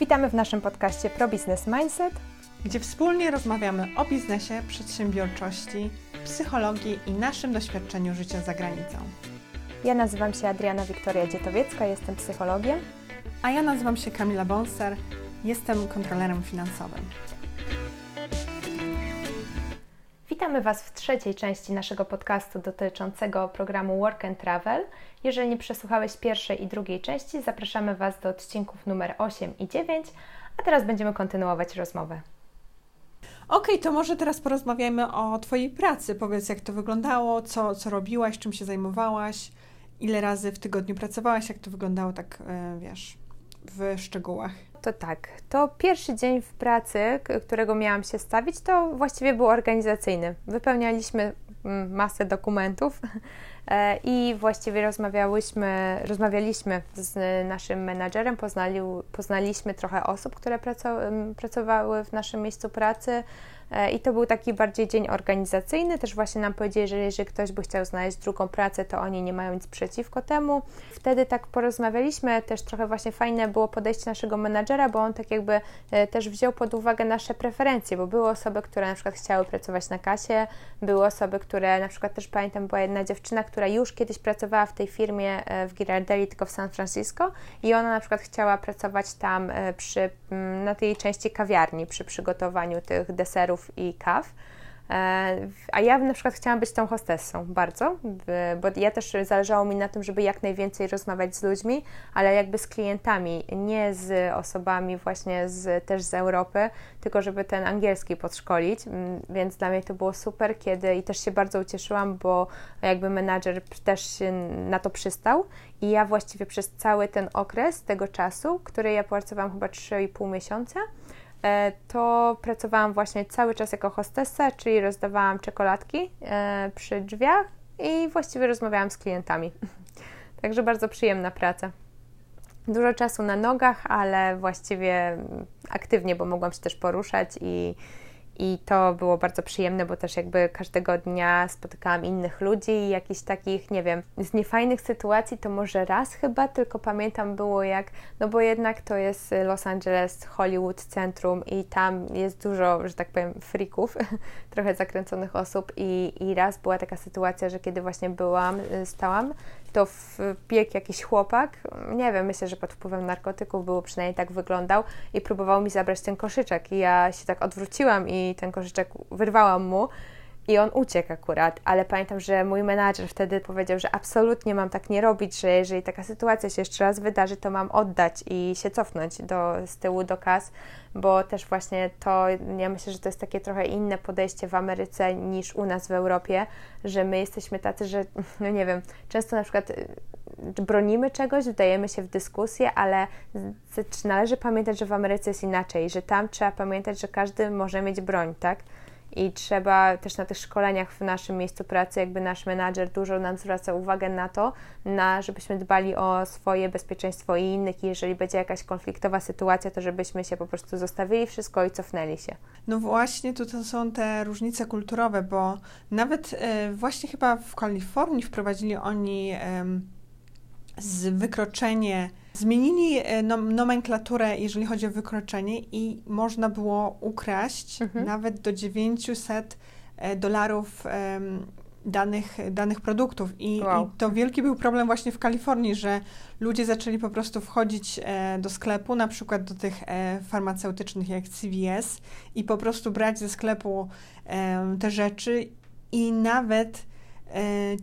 Witamy w naszym podcaście Pro Business Mindset, gdzie wspólnie rozmawiamy o biznesie, przedsiębiorczości, psychologii i naszym doświadczeniu życia za granicą. Ja nazywam się Adriana Wiktoria Dzietowiecka, jestem psychologiem. A ja nazywam się Kamila Bonser, jestem kontrolerem finansowym. Witamy Was w trzeciej części naszego podcastu dotyczącego programu Work and Travel. Jeżeli nie przesłuchałeś pierwszej i drugiej części, zapraszamy Was do odcinków numer 8 i 9, a teraz będziemy kontynuować rozmowę. Okej, okay, to może teraz porozmawiajmy o Twojej pracy. Powiedz, jak to wyglądało, co, co robiłaś, czym się zajmowałaś, ile razy w tygodniu pracowałaś, jak to wyglądało tak, e, wiesz, w szczegółach. To tak, to pierwszy dzień w pracy, którego miałam się stawić, to właściwie był organizacyjny. Wypełnialiśmy mm, masę dokumentów e, i właściwie rozmawiałyśmy, rozmawialiśmy z naszym menadżerem, poznali, poznaliśmy trochę osób, które pracowały w naszym miejscu pracy, I to był taki bardziej dzień organizacyjny. Też właśnie nam powiedzieli, że jeżeli ktoś by chciał znaleźć drugą pracę, to oni nie mają nic przeciwko temu. Wtedy tak porozmawialiśmy, też trochę właśnie fajne było podejście naszego menadżera, bo on tak jakby e, też wziął pod uwagę nasze preferencje, bo były osoby, które na przykład chciały pracować na kasie, były osoby, które na przykład też pamiętam, była jedna dziewczyna, która już kiedyś pracowała w tej firmie e, w Girardelli, tylko w San Francisco i ona na przykład chciała pracować tam przy, na tej części kawiarni, przy przygotowaniu tych deserów i kaw. E, a ja na przykład chciałam być tą hostessą bardzo, bo ja też zależało mi na tym, żeby jak najwięcej rozmawiać z ludźmi, ale jakby z klientami, nie z osobami właśnie z, też z Europy, tylko żeby ten angielski podszkolić, więc dla mnie to było super, kiedy i też się bardzo ucieszyłam, bo jakby menadżer też się na to przystał i ja właściwie przez cały ten okres tego czasu, który ja pracowałam chyba 3,5 miesiąca, to pracowałam właśnie cały czas jako hostessa, czyli rozdawałam czekoladki e, przy drzwiach i właściwie rozmawiałam z klientami. Także bardzo przyjemna praca. Dużo czasu na nogach, ale właściwie aktywnie, bo mogłam się też poruszać i, i to było bardzo przyjemne, bo też jakby każdego dnia spotykałam innych ludzi i jakichś takich, nie wiem, z niefajnych sytuacji to może raz chyba, tylko pamiętam było jak, no bo jednak to jest Los Angeles, Hollywood centrum i tam jest dużo, że tak powiem, frików, trochę zakręconych osób i, i raz była taka sytuacja, że kiedy właśnie byłam, stałam, to wbiegł jakiś chłopak, nie wiem, myślę, że pod wpływem narkotyków było przynajmniej tak wyglądał i próbował mi zabrać ten koszyczek. I ja się tak odwróciłam i ten koszyczek wyrwałam mu i on uciekł akurat, ale pamiętam, że mój menadżer wtedy powiedział, że absolutnie mam tak nie robić, że jeżeli taka sytuacja się jeszcze raz wydarzy, to mam oddać i się cofnąć do, z tyłu do kas, bo też właśnie to, ja myślę, że to jest takie trochę inne podejście w Ameryce niż u nas w Europie, że my jesteśmy tacy, że no nie wiem, często na przykład y, bronimy czegoś, wdajemy się w dyskusję, ale należy pamiętać, że w Ameryce jest inaczej, że tam trzeba pamiętać, że każdy może mieć broń, tak? I trzeba też na tych szkoleniach w naszym miejscu pracy, jakby nasz menadżer dużo nam zwraca uwagę na to, na, żebyśmy dbali o swoje bezpieczeństwo i innych i jeżeli będzie jakaś konfliktowa sytuacja, to żebyśmy się po prostu zostawili wszystko i cofnęli się. No właśnie, tu to są te różnice kulturowe, bo nawet e, właśnie chyba w Kalifornii wprowadzili oni z wykroczenie Zmienili e, nomenklaturę, jeżeli chodzi o wykroczenie, i można było ukraść mhm. nawet do 900 e, dolarów danych, danych produktów. I, wow. I, to wielki był problem właśnie w Kalifornii, że ludzie zaczęli po prostu wchodzić e, do sklepu, na przykład do tych farmaceutycznych jak CVS, i po prostu brać ze sklepu te rzeczy i nawet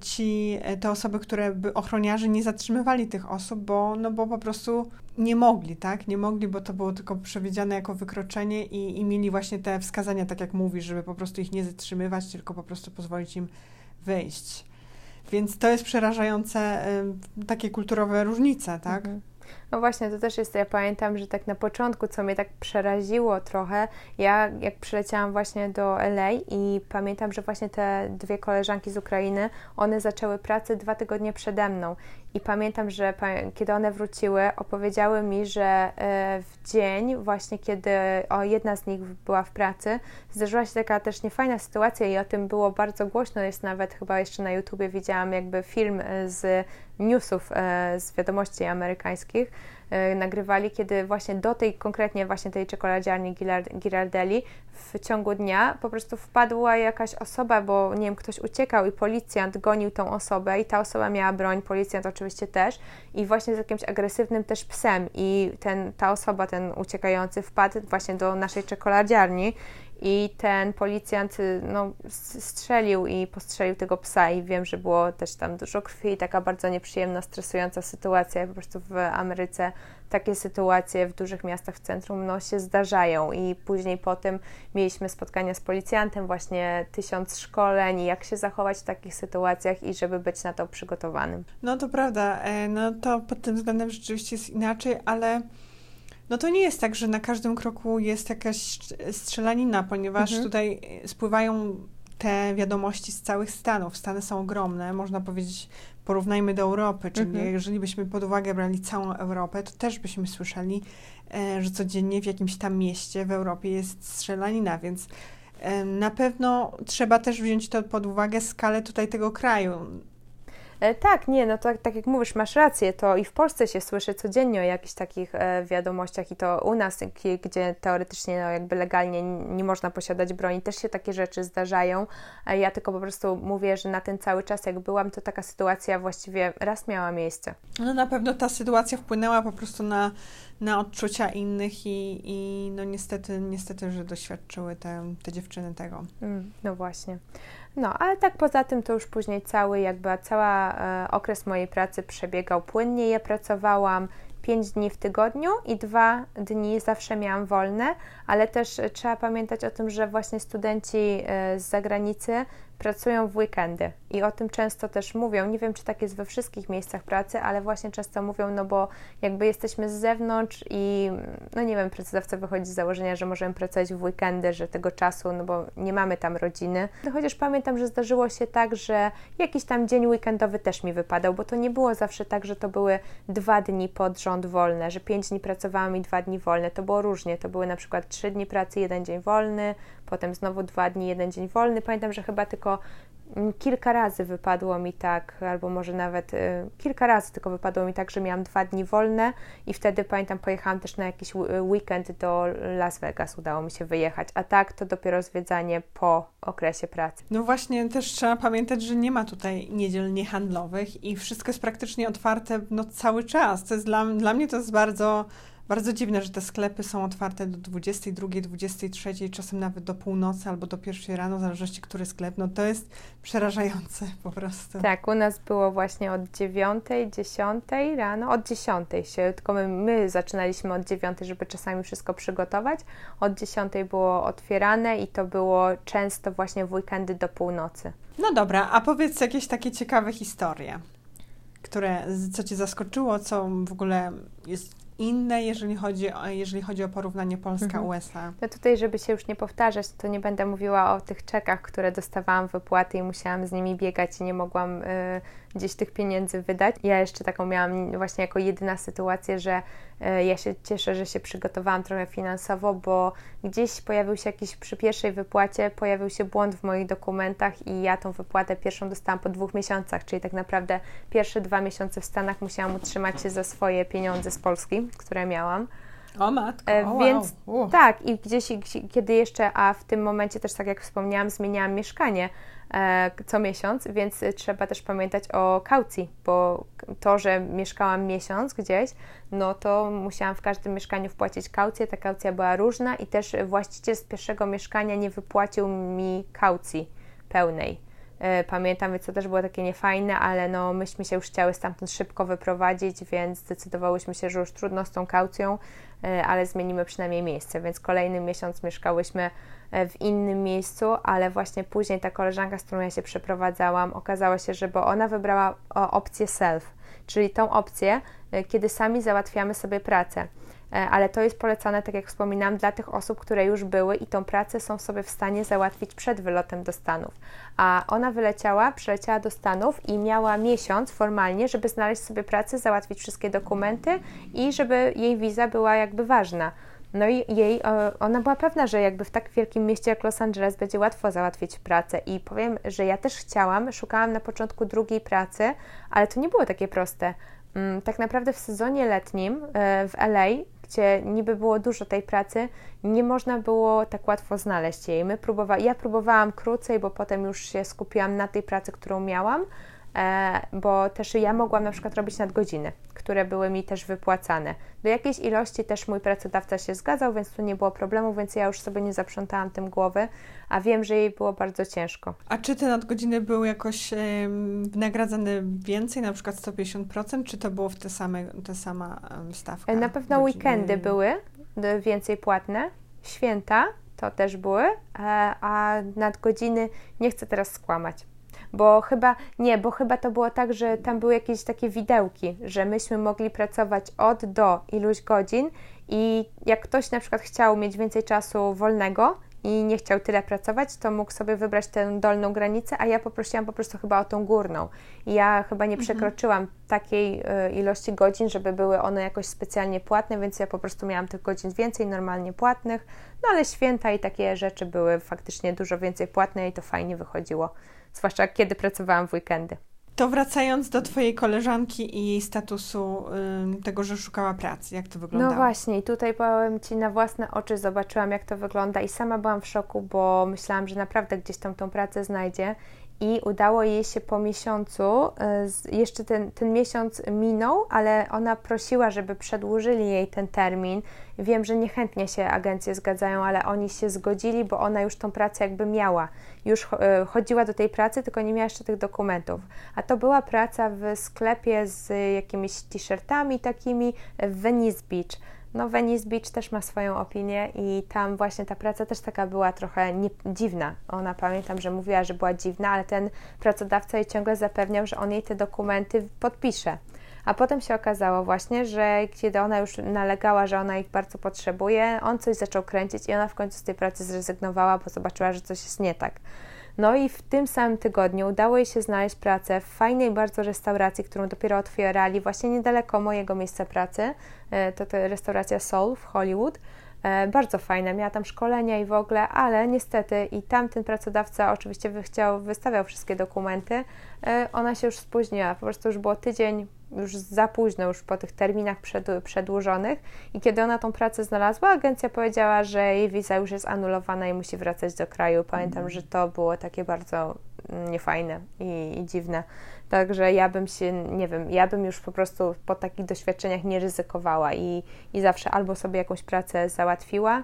ci, e, te osoby, które by ochroniarze nie zatrzymywali tych osób, bo, no bo po prostu nie mogli, tak? Nie mogli, bo to było tylko przewidziane jako wykroczenie i, i mieli właśnie te wskazania, tak jak mówisz, żeby po prostu ich nie zatrzymywać, tylko po prostu pozwolić im wyjść. Więc to jest przerażające, y, takie kulturowe różnice, tak? Mhm. No właśnie, to też jest, ja pamiętam, że tak na początku, co mnie tak przeraziło trochę, ja jak przyleciałam właśnie do LA i pamiętam, że właśnie te dwie koleżanki z Ukrainy, one zaczęły pracę dwa tygodnie przede mną. I pamiętam, że kiedy one wróciły, opowiedziały mi, że e, w dzień właśnie, kiedy o, jedna z nich była w pracy, zdarzyła się taka też niefajna sytuacja i o tym było bardzo głośno, jest nawet chyba jeszcze na YouTubie widziałam jakby film e, z newsów, e, z wiadomości amerykańskich, e, nagrywali, kiedy właśnie do tej konkretnie właśnie tej czekoladziarni Girardelli w ciągu dnia po prostu wpadła jakaś osoba, bo nie wiem, ktoś uciekał i policjant gonił tą osobę i ta osoba miała broń, policjant oczywiście też i właśnie z jakimś agresywnym też psem i ten, ta osoba, ten uciekający wpadł właśnie do naszej czekoladziarni i ten policjant y, no, strzelił i postrzelił tego psa i wiem, że było też tam dużo krwi i taka bardzo nieprzyjemna, stresująca sytuacja. Po prostu w Ameryce takie sytuacje w dużych miastach w centrum no, się zdarzają i później po tym mieliśmy spotkania z policjantem, właśnie tysiąc szkoleń jak się zachować w takich sytuacjach i żeby być na to przygotowanym. No to prawda, e, no to pod tym względem rzeczywiście jest inaczej, ale no to nie jest tak, że na każdym kroku jest jakaś strzelanina, ponieważ mhm. tutaj spływają te wiadomości z całych Stanów. Stany są ogromne, można powiedzieć, porównajmy do Europy, czyli mhm. jeżeli byśmy pod uwagę brali całą Europę, to też byśmy słyszeli, e, że codziennie w jakimś tam mieście w Europie jest strzelanina, więc e, na pewno trzeba też wziąć to pod uwagę skalę tutaj tego kraju. E, tak, nie, no tak, tak jak mówisz, masz rację, to i w Polsce się słyszy codziennie o jakichś takich e, wiadomościach i to u nas, gdzie teoretycznie no, jakby legalnie nie można posiadać broni, też się takie rzeczy zdarzają. Ja tylko po prostu mówię, że na ten cały czas jak byłam, to taka sytuacja właściwie raz miała miejsce. No na pewno ta sytuacja wpłynęła po prostu na, na odczucia innych i, i no niestety, niestety, że doświadczyły te, te dziewczyny tego. Mm, no właśnie. No, ale tak poza tym to już później cały, jakby cała e, okres mojej pracy przebiegał płynnie. Ja pracowałam 5 dni w tygodniu i dwa dni zawsze miałam wolne, ale też trzeba pamiętać o tym, że właśnie studenci e, z zagranicy pracują w weekendy i o tym często też mówią. Nie wiem, czy tak jest we wszystkich miejscach pracy, ale właśnie często mówią, no bo jakby jesteśmy z zewnątrz i no nie wiem, pracodawca wychodzi z założenia, że możemy pracować w weekendy, że tego czasu, no bo nie mamy tam rodziny. No chociaż pamiętam, że zdarzyło się tak, że jakiś tam dzień weekendowy też mi wypadał, bo to nie było zawsze tak, że to były dwa dni pod rząd wolne, że pięć dni pracowałam i dwa dni wolne. To było różnie. To były na przykład trzy dni pracy, jeden dzień wolny, potem znowu dwa dni, jeden dzień wolny. Pamiętam, że chyba tylko mm, kilka razy wypadło mi tak, albo może nawet y, kilka razy tylko wypadło mi tak, że miałam dwa dni wolne i wtedy pamiętam, pojechałam też na jakiś weekend do Las Vegas, udało mi się wyjechać, a tak to dopiero zwiedzanie po okresie pracy. No właśnie, też trzeba pamiętać, że nie ma tutaj niedziel niehandlowych i wszystko jest praktycznie otwarte no, cały czas. To jest dla, dla mnie to jest bardzo bardzo dziwne, że te sklepy są otwarte do 22, 23, czasem nawet do północy albo do pierwszej rano, w zależności który sklep. No to jest przerażające po prostu. Tak, u nas było właśnie od 9, 10 rano, od 10 się, tylko my, my zaczynaliśmy od 9, żeby czasami wszystko przygotować. Od 10 było otwierane i to było często właśnie w weekendy do północy. No dobra, a powiedz jakieś takie ciekawe historie, które, co Cię zaskoczyło, co w ogóle jest inne, jeżeli chodzi o, jeżeli chodzi o porównanie Polska-USA. Mhm. No tutaj, żeby się już nie powtarzać, to nie będę mówiła o tych czekach, które dostawałam wypłaty i musiałam z nimi biegać i nie mogłam y, gdzieś tych pieniędzy wydać. Ja jeszcze taką miałam właśnie jako jedyna sytuację, że e, ja się cieszę, że się przygotowałam trochę finansowo, bo gdzieś pojawił się jakiś przy pierwszej wypłacie, pojawił się błąd w moich dokumentach i ja tą wypłatę pierwszą dostałam po dwóch miesiącach, czyli tak naprawdę pierwsze dwa miesiące w Stanach musiałam utrzymać się za swoje pieniądze z Polski, które miałam. O matko, e, o, Więc wow. tak, i gdzieś, kiedy jeszcze, a w tym momencie też tak jak wspomniałam, zmieniałam mieszkanie, E, co miesiąc, więc trzeba też pamiętać o kaucji, bo to, że mieszkałam miesiąc gdzieś, no to musiałam w każdym mieszkaniu wpłacić kaucję. Ta kaucja była różna i też właściciel z pierwszego mieszkania nie wypłacił mi kaucji pełnej. E, pamiętam, więc to też było takie niefajne, ale no myśmy się już chciały stamtąd szybko wyprowadzić, więc zdecydowałyśmy się, że już trudno z tą kaucją, e, ale zmienimy przynajmniej miejsce, więc kolejny miesiąc mieszkałyśmy E, w innym miejscu, ale właśnie później ta koleżanka, z którą ja się przeprowadzałam, okazało się, że bo ona wybrała opcję self, czyli tą opcję, kiedy sami załatwiamy sobie pracę ale to jest polecane, tak jak wspominałam, dla tych osób, które już były i tą pracę są sobie w stanie załatwić przed wylotem do Stanów. A ona wyleciała, przyleciała do Stanów i miała miesiąc formalnie, żeby znaleźć sobie pracę, załatwić wszystkie dokumenty i żeby jej wiza była jakby ważna. No i jej, ona była pewna, że jakby w tak wielkim mieście jak Los Angeles będzie łatwo załatwić pracę i powiem, że ja też chciałam, szukałam na początku drugiej pracy, ale to nie było takie proste, Mm, tak naprawdę w sezonie letnim e, w LA, gdzie niby było dużo tej pracy, nie można było tak łatwo znaleźć jej. My próbowa ja próbowałam krócej, bo potem już się skupiłam na tej pracy, którą miałam, bo też ja mogłam na przykład robić nadgodziny, które były mi też wypłacane. Do jakiejś ilości też mój pracodawca się zgadzał, więc tu nie było problemu, więc ja już sobie nie zaprzątałam tym głowy, a wiem, że jej było bardzo ciężko. A czy te nadgodziny były jakoś wynagradzane więcej, na przykład 150%, czy to było w te same, te sama stawka? E, na pewno godziny? weekendy były więcej płatne, święta to też były, e, a nadgodziny nie chcę teraz skłamać bo chyba, nie, bo chyba to było tak, że tam były jakieś takie widełki, że myśmy mogli pracować od do iluś godzin i jak ktoś na przykład chciał mieć więcej czasu wolnego i nie chciał tyle pracować, to mógł sobie wybrać tę dolną granicę, a ja poprosiłam po prostu chyba o tą górną. I ja chyba nie mhm. przekroczyłam mhm. takiej y, ilości godzin, żeby były one jakoś specjalnie płatne, więc ja po prostu miałam tych godzin więcej, normalnie płatnych, no ale święta i takie rzeczy były faktycznie dużo więcej płatne i to fajnie wychodziło zwłaszcza kiedy pracowałam w weekendy. To wracając do Twojej koleżanki i jej statusu tego, że szukała pracy, jak to wyglądało? No właśnie, i tutaj powiem Ci na własne oczy, zobaczyłam, jak to wygląda, i sama byłam w szoku, bo myślałam, że naprawdę gdzieś tam tą pracę znajdzie i udało jej się po miesiącu, y, jeszcze ten, ten miesiąc minął, ale ona prosiła, żeby przedłużyli jej ten termin. Wiem, że niechętnie się agencje zgadzają, ale oni się zgodzili, bo ona już tą pracę jakby miała. Już y, chodziła do tej pracy, tylko nie miała jeszcze tych dokumentów. A to była praca w sklepie z jakimiś t-shirtami takimi w Venice Beach. No, Venice Beach też ma swoją opinię i tam właśnie ta praca też taka była trochę nie, dziwna. Ona pamiętam, że mówiła, że była dziwna, ale ten pracodawca jej ciągle zapewniał, że on jej te dokumenty podpisze. A potem się okazało właśnie, że kiedy ona już nalegała, że ona ich bardzo potrzebuje, on coś zaczął kręcić i ona w końcu z tej pracy zrezygnowała, bo zobaczyła, że coś jest nie tak. No i w tym samym tygodniu udało jej się znaleźć pracę w fajnej bardzo restauracji, którą dopiero otwierali właśnie niedaleko mojego miejsca pracy. E, to, to restauracja Soul w Hollywood. E, bardzo fajna, miała tam szkolenia i w ogóle, ale niestety i tamten pracodawca oczywiście chciał, wystawiał wszystkie dokumenty, e, ona się już spóźniła, po prostu już było tydzień już za późno, już po tych terminach przedłużonych i kiedy ona tą pracę znalazła, agencja powiedziała, że jej wiza już jest anulowana i musi wracać do kraju. Pamiętam, mm. że to było takie bardzo mm, niefajne i, i dziwne. Także ja bym się, nie wiem, ja bym już po prostu po takich doświadczeniach nie ryzykowała i, i zawsze albo sobie jakąś pracę załatwiła,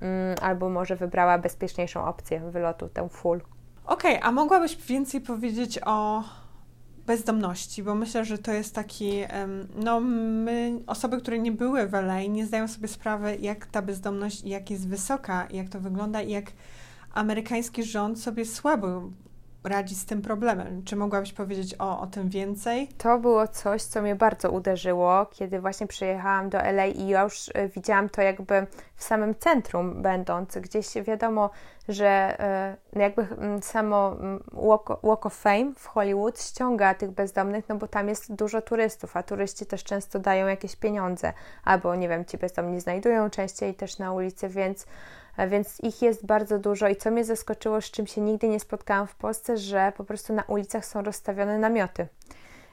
mm, albo może wybrała bezpieczniejszą opcję wylotu, tę full. Okej, okay, a mogłabyś więcej powiedzieć o bezdomności, bo myślę, że to jest taki, no my, osoby, które nie były w LA, nie zdają sobie sprawy, jak ta bezdomność, jak jest wysoka, jak to wygląda i jak amerykański rząd sobie słabo radzi z tym problemem. Czy mogłabyś powiedzieć o, o tym więcej? To było coś, co mnie bardzo uderzyło, kiedy właśnie przyjechałam do LA i już e, widziałam to jakby w samym centrum będąc. Gdzieś wiadomo, że no jakby samo walk of Fame w Hollywood ściąga tych bezdomnych, no bo tam jest dużo turystów, a turyści też często dają jakieś pieniądze, albo nie wiem, ci bezdomni znajdują częściej też na ulicy, więc więc ich jest bardzo dużo i co mnie zaskoczyło, z czym się nigdy nie spotkałam w Polsce, że po prostu na ulicach są rozstawione namioty.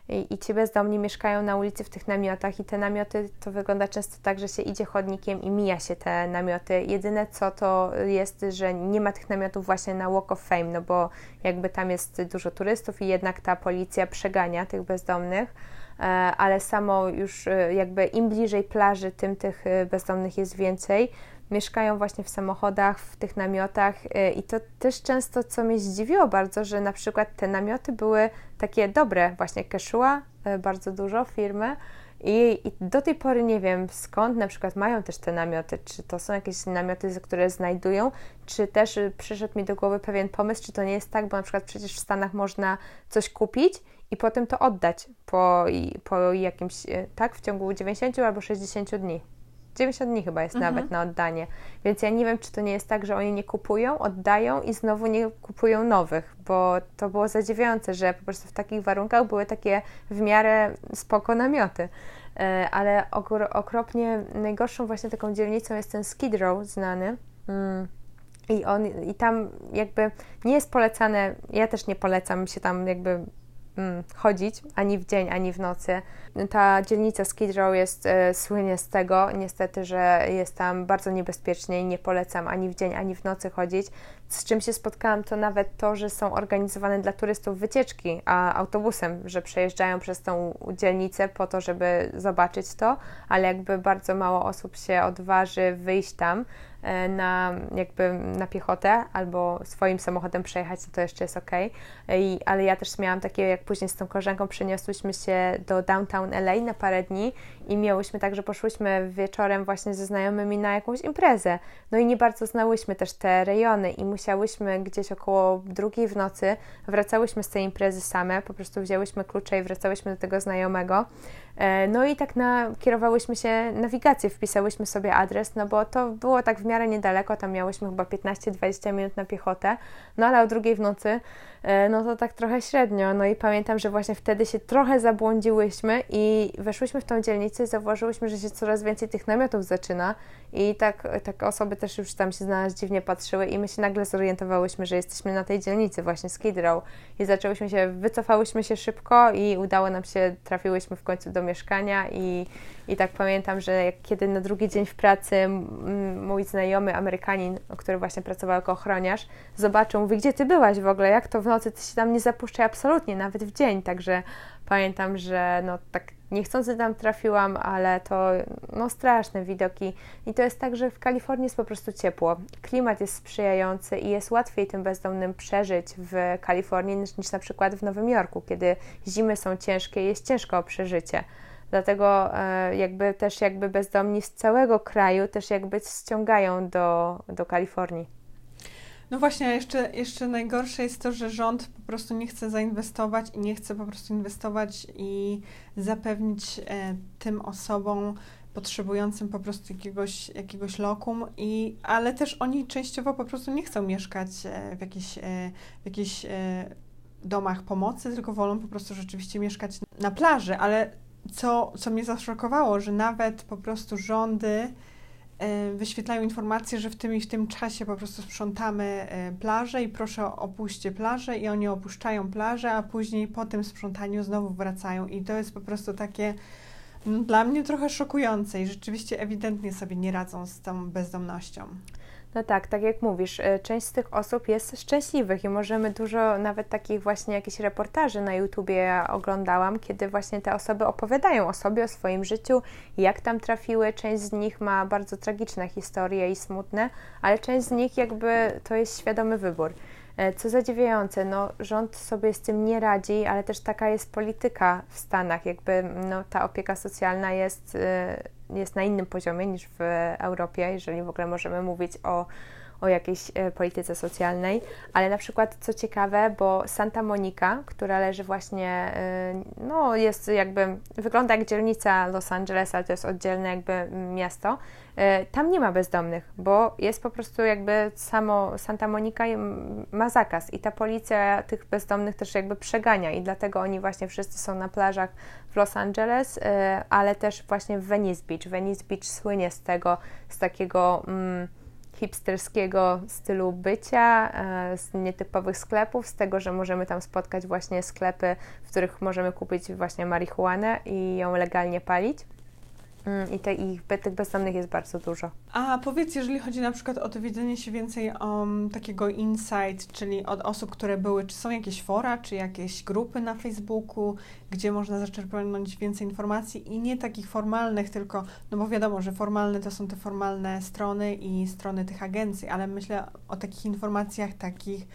I, I ci bezdomni mieszkają na ulicy w tych namiotach, i te namioty to wygląda często tak, że się idzie chodnikiem i mija się te namioty. Jedyne co to jest, że nie ma tych namiotów właśnie na Walk of Fame, no bo jakby tam jest dużo turystów i jednak ta policja przegania tych bezdomnych e, ale samo już e, jakby im bliżej plaży, tym tych e, bezdomnych jest więcej mieszkają właśnie w samochodach, w tych namiotach y, i to też często, co mnie zdziwiło bardzo, że na przykład te namioty były takie dobre, właśnie Keszua, y, bardzo dużo firmy i, i, do tej pory nie wiem skąd na przykład mają też te namioty, czy to są jakieś namioty, które znajdują, czy też y, przyszedł mi do głowy pewien pomysł, czy to nie jest tak, bo na przykład przecież w Stanach można coś kupić i potem to oddać po, po jakimś, tak, w ciągu 90 albo 60 dni. 90 dni chyba jest mhm. nawet na oddanie. Więc ja nie wiem, czy to nie jest tak, że oni nie kupują, oddają i znowu nie kupują nowych, bo to było zadziwiające, że po prostu w takich warunkach były takie w miarę spoko namioty. E, ale okropnie najgorszą właśnie taką dzielnicą jest ten Skid Row znany. Mm. I, on, I tam jakby nie jest polecane, ja też nie polecam się tam jakby chodzić ani w dzień, ani w nocy. Ta dzielnica Skid Row jest e, słynie z tego, niestety, że jest tam bardzo niebezpiecznie i nie polecam ani w dzień, ani w nocy chodzić. Z czym się spotkałam, to nawet to, że są organizowane dla turystów wycieczki a autobusem, że przejeżdżają przez tą dzielnicę po to, żeby zobaczyć to, ale jakby bardzo mało osób się odważy wyjść tam E, na, jakby na piechotę albo swoim samochodem przejechać, to, to jeszcze jest ok. I, ale ja też miałam takie, jak później z tą koleżanką przeniosłyśmy się do downtown LA na parę dni i miałyśmy tak, że poszłyśmy wieczorem właśnie ze znajomymi na jakąś imprezę. No i nie bardzo znałyśmy też te rejony i musiałyśmy gdzieś około drugiej w nocy, wracałyśmy z tej imprezy same, po prostu wzięłyśmy klucze i wracałyśmy do tego znajomego. E, no i tak na, kierowałyśmy się nawigację, wpisałyśmy sobie adres, no bo to było tak w miarę niedaleko, tam miałyśmy chyba 15-20 minut na piechotę, no ale o drugiej w nocy E, no to tak trochę średnio. No i pamiętam, że właśnie wtedy się trochę zabłądziłyśmy i weszłyśmy w tą dzielnicę i zauważyłyśmy, że się coraz więcej tych namiotów zaczyna. I tak, tak osoby też już tam się na nas dziwnie patrzyły i my się nagle zorientowałyśmy, że jesteśmy na tej dzielnicy właśnie Skid Row. I zaczęłyśmy się, wycofałyśmy się szybko i udało nam się, trafiłyśmy w końcu do mieszkania i, i tak pamiętam, że jak, kiedy na drugi dzień w pracy mój znajomy Amerykanin, który właśnie pracował jako ochroniarz, zobaczył, mówi, gdzie ty byłaś w ogóle, jak to w nocy, ty się tam nie zapuszczaj absolutnie, nawet w dzień, także pamiętam, że no tak niechcący tam trafiłam, ale to no straszne widoki i to jest tak, że w Kalifornii jest po prostu ciepło, klimat jest sprzyjający i jest łatwiej tym bezdomnym przeżyć w Kalifornii niż, niż na przykład w Nowym Jorku, kiedy zimy są ciężkie i jest ciężko o przeżycie. Dlatego e, jakby też jakby bezdomni z całego kraju też jakby ściągają do, do Kalifornii. No właśnie, a jeszcze, jeszcze najgorsze jest to, że rząd po prostu nie chce zainwestować i nie chce po prostu inwestować i zapewnić e, tym osobom potrzebującym po prostu jakiegoś, jakiegoś lokum, i, ale też oni częściowo po prostu nie chcą mieszkać e, w jakichś, e, w jakichś e, domach pomocy, tylko wolą po prostu rzeczywiście mieszkać na plaży, ale co, co mnie zaszokowało, że nawet po prostu rządy wyświetlają informacje, że w tym i w tym czasie po prostu sprzątamy e, plażę i proszę opuśćcie plażę i oni opuszczają plażę, a później po tym sprzątaniu znowu wracają i to jest po prostu takie no, dla mnie trochę szokujące i rzeczywiście ewidentnie sobie nie radzą z tą bezdomnością. No tak, tak jak mówisz, y, część z tych osób jest szczęśliwych i możemy dużo nawet takich właśnie jakichś reportaży na YouTubie oglądałam, kiedy właśnie te osoby opowiadają o sobie, o swoim życiu, jak tam trafiły. Część z nich ma bardzo tragiczne historie i smutne, ale część z nich jakby to jest świadomy wybór. E, co zadziwiające, no, rząd sobie z tym nie radzi, ale też taka jest polityka w Stanach. Jakby no, ta opieka socjalna jest, e, jest na innym poziomie niż w Europie, jeżeli w ogóle możemy mówić o o jakiejś e, polityce socjalnej, ale na przykład co ciekawe, bo Santa Monica, która leży właśnie, e, no jest jakby, wygląda jak dzielnica Los Angeles, ale to jest oddzielne jakby miasto, e, tam nie ma bezdomnych, bo jest po prostu jakby samo Santa Monica ma zakaz i ta policja tych bezdomnych też jakby przegania i dlatego oni właśnie wszyscy są na plażach w Los Angeles, ale też właśnie w Venice Beach. Venice Beach słynie z tego, z takiego... Mm, hipsterskiego stylu bycia, e, z nietypowych sklepów, z tego, że możemy tam spotkać właśnie sklepy, w których możemy kupić właśnie marihuanę i ją legalnie palić. Mm, I te, ich, tych bezdomnych jest bardzo dużo. A powiedz, jeżeli chodzi na przykład o dowiedzenie się więcej o um, takiego insight, czyli od osób, które były, czy są jakieś fora, czy jakieś grupy na Facebooku, gdzie można zaczerpnąć więcej informacji i nie takich formalnych, tylko, no bo wiadomo, że formalne to są te formalne strony i strony tych agencji, ale myślę o takich informacjach, takich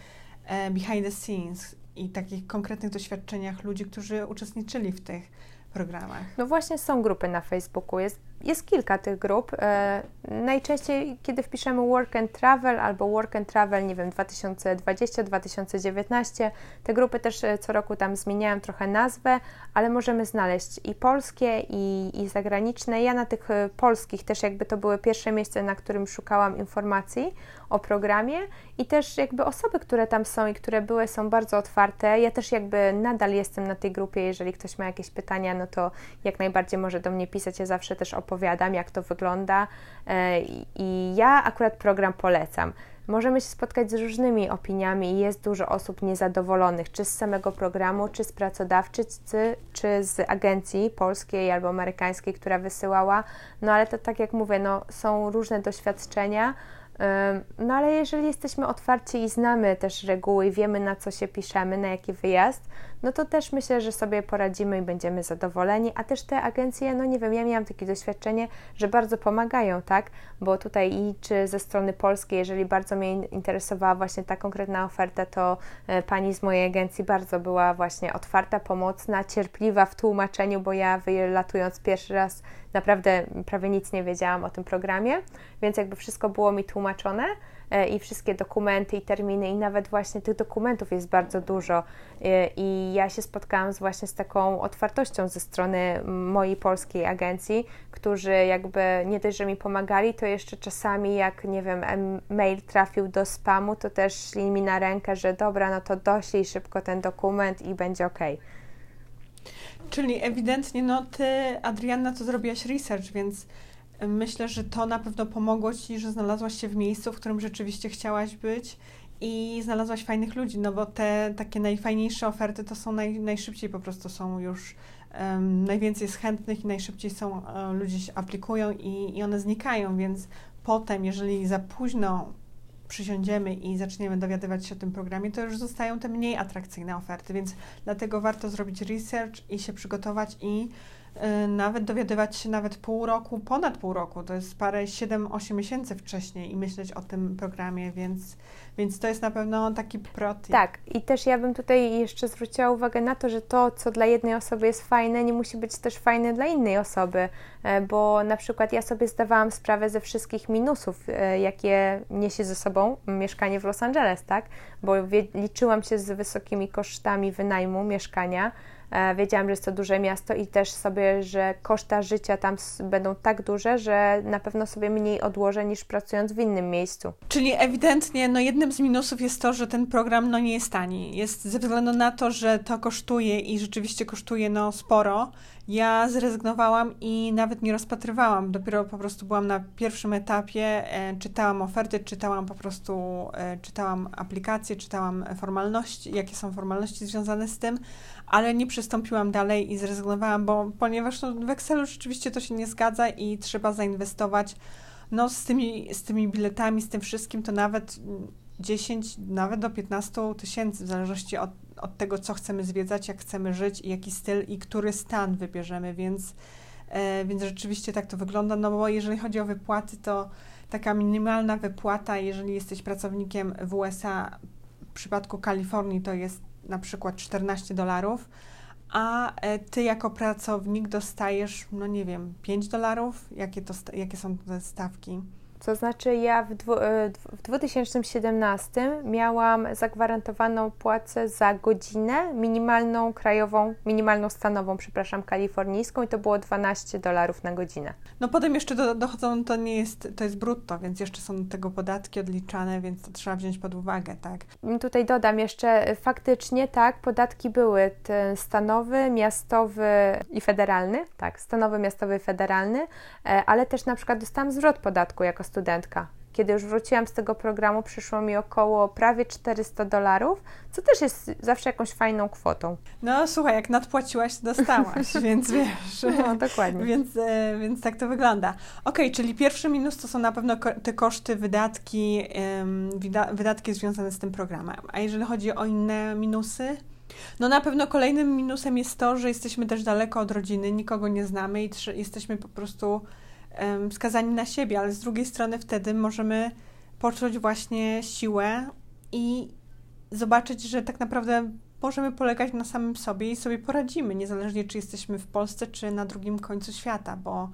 e, behind the scenes i takich konkretnych doświadczeniach ludzi, którzy uczestniczyli w tych programach? No właśnie są grupy na Facebooku, jest, jest kilka tych grup. E, najczęściej, kiedy wpiszemy Work and Travel albo Work and Travel, nie wiem, 2020-2019, te grupy też e, co roku tam zmieniają trochę nazwę, ale możemy znaleźć i polskie, i, i zagraniczne. Ja na tych e, polskich też jakby to były pierwsze miejsce, na którym szukałam informacji o programie i też jakby osoby, które tam są i które były, są bardzo otwarte. Ja też jakby nadal jestem na tej grupie, jeżeli ktoś ma jakieś pytania, no to jak najbardziej może do mnie pisać. Ja zawsze też opowiadam, jak to wygląda e, i ja akurat program polecam. możemy się spotkać z różnymi opiniami i jest dużo osób niezadowolonych, czy z samego programu, czy z pracodawczycy, czy z agencji polskiej albo amerykańskiej, która wysyłała. No ale to tak jak mówię, no, są różne doświadczenia. No ale jeżeli jesteśmy otwarci i znamy też reguły, wiemy na co się piszemy, na jaki wyjazd, no to też myślę, że sobie poradzimy i będziemy zadowoleni, a też te agencje, no nie wiem, ja miałam takie doświadczenie, że bardzo pomagają, tak, bo tutaj i czy ze strony polskiej, jeżeli bardzo mnie interesowała właśnie ta konkretna oferta, to e, pani z mojej agencji bardzo była właśnie otwarta, pomocna, cierpliwa w tłumaczeniu, bo ja wylatując pierwszy raz naprawdę prawie nic nie wiedziałam o tym programie, więc jakby wszystko było mi tłumaczone. E, i wszystkie dokumenty i terminy i nawet właśnie tych dokumentów jest bardzo dużo e, i ja się spotkałam z właśnie z taką otwartością ze strony mojej polskiej agencji, którzy jakby nie dość, że mi pomagali, to jeszcze czasami jak, nie wiem, mail trafił do spamu, to też szli mi na rękę, że dobra, no to doślij szybko ten dokument i będzie ok. Czyli ewidentnie, no ty, Adrianna, to zrobiłaś research, więc Myślę, że to na pewno pomogło Ci, że znalazłaś się w miejscu, w którym rzeczywiście chciałaś być i znalazłaś fajnych ludzi, no bo te takie najfajniejsze oferty to są naj, najszybciej po prostu są już um, najwięcej jest chętnych i najszybciej są um, ludzie się aplikują i, i one znikają, więc potem, jeżeli za późno przysiądziemy i zaczniemy dowiadywać się o tym programie, to już zostają te mniej atrakcyjne oferty, więc dlatego warto zrobić research i się przygotować i nawet dowiadywać się nawet pół roku, ponad pół roku, to jest parę, 7-8 miesięcy wcześniej i myśleć o tym programie, więc, więc to jest na pewno taki protip. Tak, i też ja bym tutaj jeszcze zwróciła uwagę na to, że to, co dla jednej osoby jest fajne, nie musi być też fajne dla innej osoby, e, bo na przykład ja sobie zdawałam sprawę ze wszystkich minusów, e, jakie niesie ze sobą mieszkanie w Los Angeles, tak? Bo liczyłam się z wysokimi kosztami wynajmu mieszkania, wiedziałam, że jest to duże miasto i też sobie, że koszta życia tam będą tak duże, że na pewno sobie mniej odłożę niż pracując w innym miejscu. Czyli ewidentnie no jednym z minusów jest to, że ten program no nie jest tani. Jest ze względu na to, że to kosztuje i rzeczywiście kosztuje no sporo. Ja zrezygnowałam i nawet nie rozpatrywałam. Dopiero po prostu byłam na pierwszym etapie, e, czytałam oferty, czytałam po prostu, e, czytałam aplikacje, czytałam formalności, jakie są formalności związane z tym, ale nie przystąpiłam dalej i zrezygnowałam, bo ponieważ no, w Excelu rzeczywiście to się nie zgadza i trzeba zainwestować no, z, tymi, z tymi biletami, z tym wszystkim, to nawet 10, nawet do 15 tysięcy, w zależności od, od tego, co chcemy zwiedzać, jak chcemy żyć i jaki styl i który stan wybierzemy, więc, e, więc rzeczywiście tak to wygląda. No bo jeżeli chodzi o wypłaty, to taka minimalna wypłata, jeżeli jesteś pracownikiem w USA, w przypadku Kalifornii to jest na przykład 14 dolarów, a e, ty jako pracownik dostajesz, no nie wiem, 5 dolarów? Jakie, to, jakie są te stawki? To znaczy, ja w, dwu, e, w 2017 miałam zagwarantowaną płacę za godzinę minimalną krajową, minimalną stanową, przepraszam, kalifornijską i to było 12 dolarów na godzinę. No potem jeszcze do, dochodzą, to nie jest, to jest brutto, więc jeszcze są do tego podatki odliczane, więc to trzeba wziąć pod uwagę, tak? Tutaj dodam jeszcze, e, faktycznie tak, podatki były stanowy, miastowy i federalny, tak, stanowy, miastowy, federalny, e, ale też na przykład dostałam zwrot podatku jako studentka. Kiedy już wróciłam z tego programu, przyszło mi około prawie 400 dolarów, co też jest zawsze jakąś fajną kwotą. No słuchaj, jak nadpłaciłaś, to dostałaś, więc wiesz. No dokładnie. Więc, e, więc tak to wygląda. Ok, czyli pierwszy minus to są na pewno te koszty, wydatki, wydatki związane z tym programem. A jeżeli chodzi o inne minusy? No na pewno kolejnym minusem jest to, że jesteśmy też daleko od rodziny, nikogo nie znamy i jesteśmy po prostu skazani na siebie, ale z drugiej strony wtedy możemy poczuć właśnie siłę i zobaczyć, że tak naprawdę możemy polegać na samym sobie i sobie poradzimy, niezależnie czy jesteśmy w Polsce, czy na drugim końcu świata, bo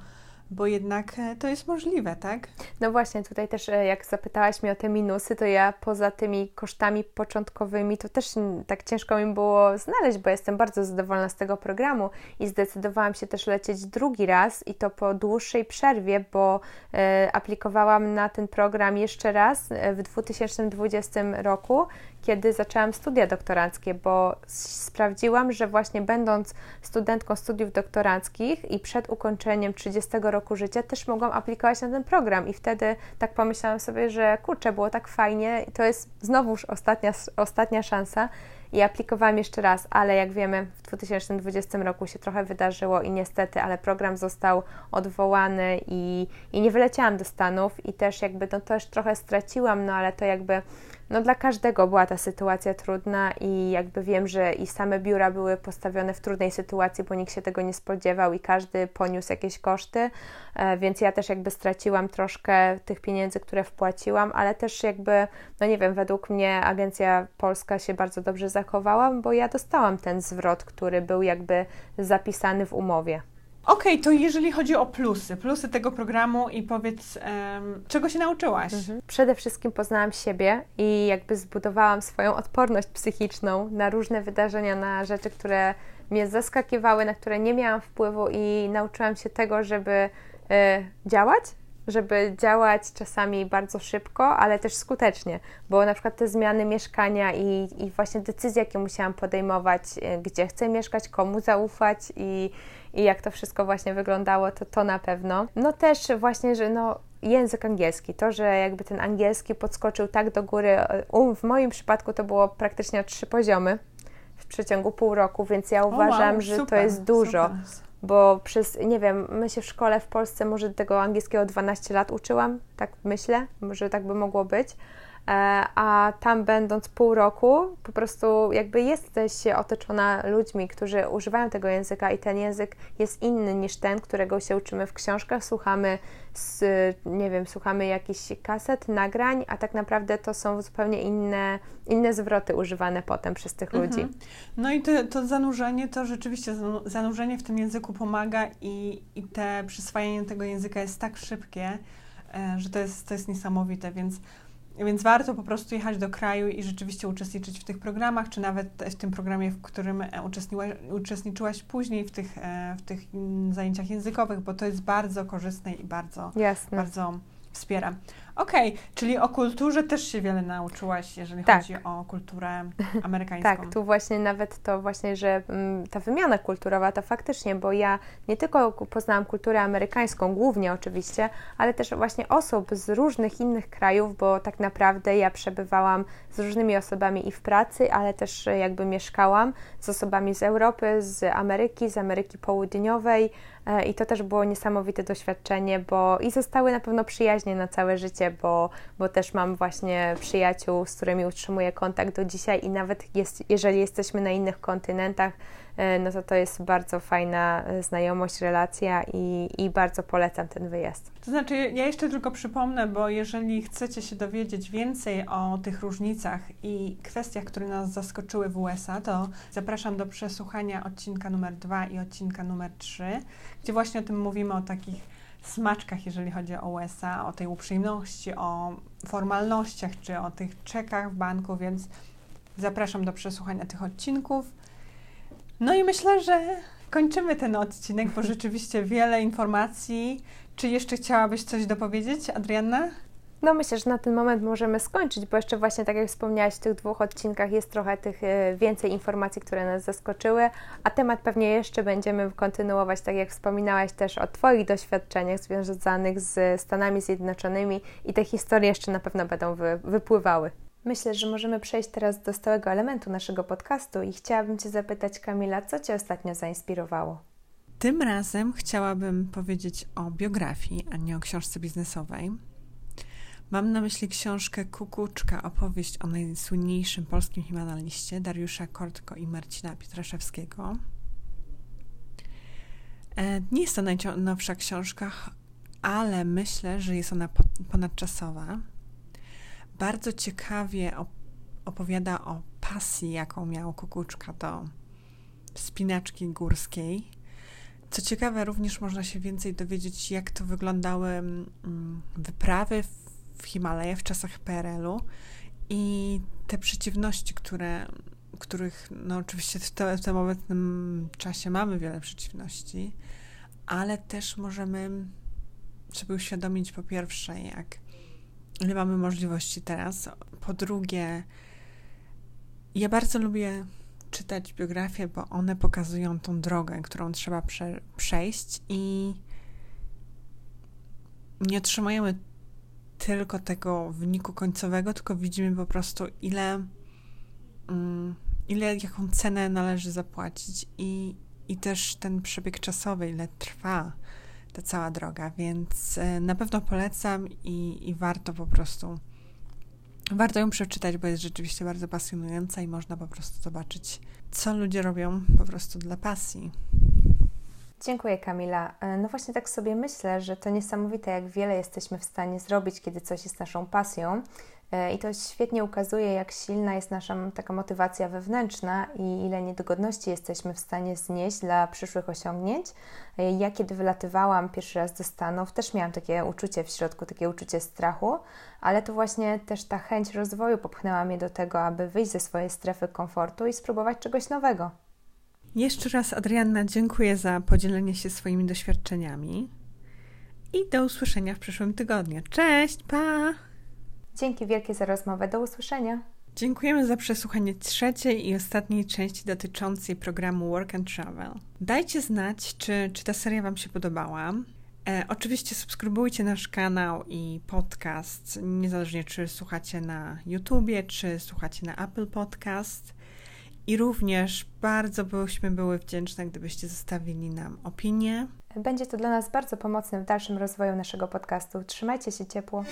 bo jednak e, to jest możliwe, tak? No właśnie, tutaj też e, jak zapytałaś mnie o te minusy, to ja poza tymi kosztami początkowymi, to też tak ciężko mi było znaleźć, bo jestem bardzo zadowolona z tego programu i zdecydowałam się też lecieć drugi raz i to po dłuższej przerwie, bo e, aplikowałam na ten program jeszcze raz w 2020 roku, kiedy zaczęłam studia doktoranckie, bo sprawdziłam, że właśnie będąc studentką studiów doktoranckich i przed ukończeniem 30 roku życia też mogłam aplikować na ten program. I wtedy tak pomyślałam sobie, że kurczę, było tak fajnie. I to jest znowuż ostatnia, ostatnia szansa. I aplikowałam jeszcze raz, ale jak wiemy, w 2020 roku się trochę wydarzyło i niestety, ale program został odwołany i, i nie wyleciałam do Stanów. I też jakby no też trochę straciłam, no ale to jakby no dla każdego była ta sytuacja trudna i jakby wiem, że i same biura były postawione w trudnej sytuacji, bo nikt się tego nie spodziewał i każdy poniósł jakieś koszty, e, więc ja też jakby straciłam troszkę tych pieniędzy, które wpłaciłam, ale też jakby, no nie wiem, według mnie agencja polska się bardzo dobrze zachowała, bo ja dostałam ten zwrot, który był jakby zapisany w umowie. Okej, okay, to jeżeli chodzi o plusy, plusy tego programu i powiedz, um, czego się nauczyłaś? Mhm. Przede wszystkim poznałam siebie i jakby zbudowałam swoją odporność psychiczną na różne wydarzenia, na rzeczy, które mnie zaskakiwały, na które nie miałam wpływu i nauczyłam się tego, żeby y, działać, żeby działać czasami bardzo szybko, ale też skutecznie, bo na przykład te zmiany mieszkania i, i właśnie decyzje, jakie musiałam podejmować, y, gdzie chcę mieszkać, komu zaufać i i jak to wszystko właśnie wyglądało, to to na pewno. No też właśnie, że no język angielski, to, że jakby ten angielski podskoczył tak do góry, w moim przypadku to było praktycznie trzy poziomy w przeciągu pół roku, więc ja uważam, wow, że super, to jest dużo. Super. Bo przez, nie wiem, my się w szkole w Polsce może tego angielskiego 12 lat uczyłam, tak myślę, może tak by mogło być a tam będąc pół roku, po prostu jakby jesteś otoczona ludźmi, którzy używają tego języka i ten język jest inny niż ten, którego się uczymy w książkach, słuchamy, z, nie wiem, słuchamy jakichś kaset, nagrań, a tak naprawdę to są zupełnie inne, inne zwroty używane potem przez tych mhm. ludzi. No i to, to zanurzenie, to rzeczywiście zanurzenie w tym języku pomaga i, i te przyswajanie tego języka jest tak szybkie, e, że to jest, to jest niesamowite, więc więc warto po prostu jechać do kraju i rzeczywiście uczestniczyć w tych programach, czy nawet w tym programie, w którym e, uczestniczyłaś później w tych, e, w tych zajęciach językowych, bo to jest bardzo korzystne i bardzo, Jasne. bardzo wspiera. Okej, okay, czyli o kulturze też się wiele nauczyłaś, jeżeli tak. chodzi o kulturę amerykańską. tak, tu właśnie nawet to właśnie, że mm, ta wymiana kulturowa to faktycznie, bo ja nie tylko poznałam kulturę amerykańską, głównie oczywiście, ale też właśnie osób z różnych innych krajów, bo tak naprawdę ja przebywałam z różnymi osobami i w pracy, ale też jakby mieszkałam z osobami z Europy, z Ameryki, z Ameryki Południowej, E, I to też było niesamowite doświadczenie, bo i zostały na pewno przyjaźnie na całe życie, bo, bo też mam właśnie przyjaciół, z którymi utrzymuję kontakt do dzisiaj i nawet jest, jeżeli jesteśmy na innych kontynentach, E, no to to jest bardzo fajna e, znajomość, relacja i, i bardzo polecam ten wyjazd. To znaczy, ja jeszcze tylko przypomnę, bo jeżeli chcecie się dowiedzieć więcej o tych różnicach i kwestiach, które nas zaskoczyły w USA, to zapraszam do przesłuchania odcinka numer 2 i odcinka numer 3, gdzie właśnie o tym mówimy, o takich smaczkach, jeżeli chodzi o USA, o tej uprzejmości, o formalnościach, czy o tych czekach w banku, więc zapraszam do przesłuchania tych odcinków. No i myślę, że kończymy ten odcinek, bo rzeczywiście wiele informacji. Czy jeszcze chciałabyś coś dopowiedzieć, Adrianna? No myślę, że na ten moment możemy skończyć, bo jeszcze właśnie tak jak wspomniałaś, w tych dwóch odcinkach jest trochę tych e, więcej informacji, które nas zaskoczyły, a temat pewnie jeszcze będziemy kontynuować, tak jak wspominałaś też o Twoich doświadczeniach związanych z Stanami Zjednoczonymi i te historie jeszcze na pewno będą wy, wypływały. Myślę, że możemy przejść teraz do stałego elementu naszego podcastu i chciałabym Cię zapytać, Kamila, co Cię ostatnio zainspirowało? Tym razem chciałabym powiedzieć o biografii, a nie o książce biznesowej. Mam na myśli książkę Kukuczka, opowieść o najsłynniejszym polskim himalaliście Dariusza Kortko i Marcina Pietraszewskiego. E, nie jest to najnowsza książka, ale myślę, że jest ona ponadczasowa bardzo ciekawie opowiada o pasji, jaką miał Kukuczka do spinaczki górskiej. Co ciekawe, również można się więcej dowiedzieć, jak to wyglądały mm, wyprawy w Himalaje w czasach PRL-u i te przeciwności, które, których no oczywiście w, w tym obecnym czasie mamy wiele przeciwności, ale też możemy sobie uświadomić po pierwsze, jak ile mamy możliwości teraz. Po drugie, Ja bardzo lubię czytać biografie, bo one pokazują tą drogę, którą trzeba prze przejść i nie otrzymujemy tylko tego wyniku końcowego, tylko widzimy po prostu ile, um, ile jaką cenę należy zapłacić i, i też ten przebieg czasowy, ile trwa ta cała droga, więc e, na pewno polecam i, i warto po prostu warto ją przeczytać, bo jest rzeczywiście bardzo pasjonująca i można po prostu zobaczyć, co ludzie robią po prostu dla pasji. Dziękuję, Kamila. E, no właśnie tak sobie myślę, że to niesamowite, jak wiele jesteśmy w stanie zrobić, kiedy coś jest naszą pasją. E, I to świetnie ukazuje, jak silna jest nasza taka motywacja wewnętrzna i ile niedogodności jesteśmy w stanie znieść dla przyszłych osiągnięć. E, ja, kiedy wylatywałam pierwszy raz do Stanów, też miałam takie uczucie w środku, takie uczucie strachu, ale to właśnie też ta chęć rozwoju popchnęła mnie do tego, aby wyjść ze swojej strefy komfortu i spróbować czegoś nowego. Jeszcze raz, Adrianna, dziękuję za podzielenie się swoimi doświadczeniami i do usłyszenia w przyszłym tygodniu. Cześć, pa! Dzięki wielkie za rozmowę. Do usłyszenia. Dziękujemy za przesłuchanie trzeciej i ostatniej części dotyczącej programu Work and Travel. Dajcie znać, czy, czy ta seria Wam się podobała. E, oczywiście subskrybujcie nasz kanał i podcast, niezależnie czy słuchacie na YouTubie, czy słuchacie na Apple Podcast. I również bardzo byśmy były wdzięczne, gdybyście zostawili nam opinię. Będzie to dla nas bardzo pomocne w dalszym rozwoju naszego podcastu. Trzymajcie się ciepło.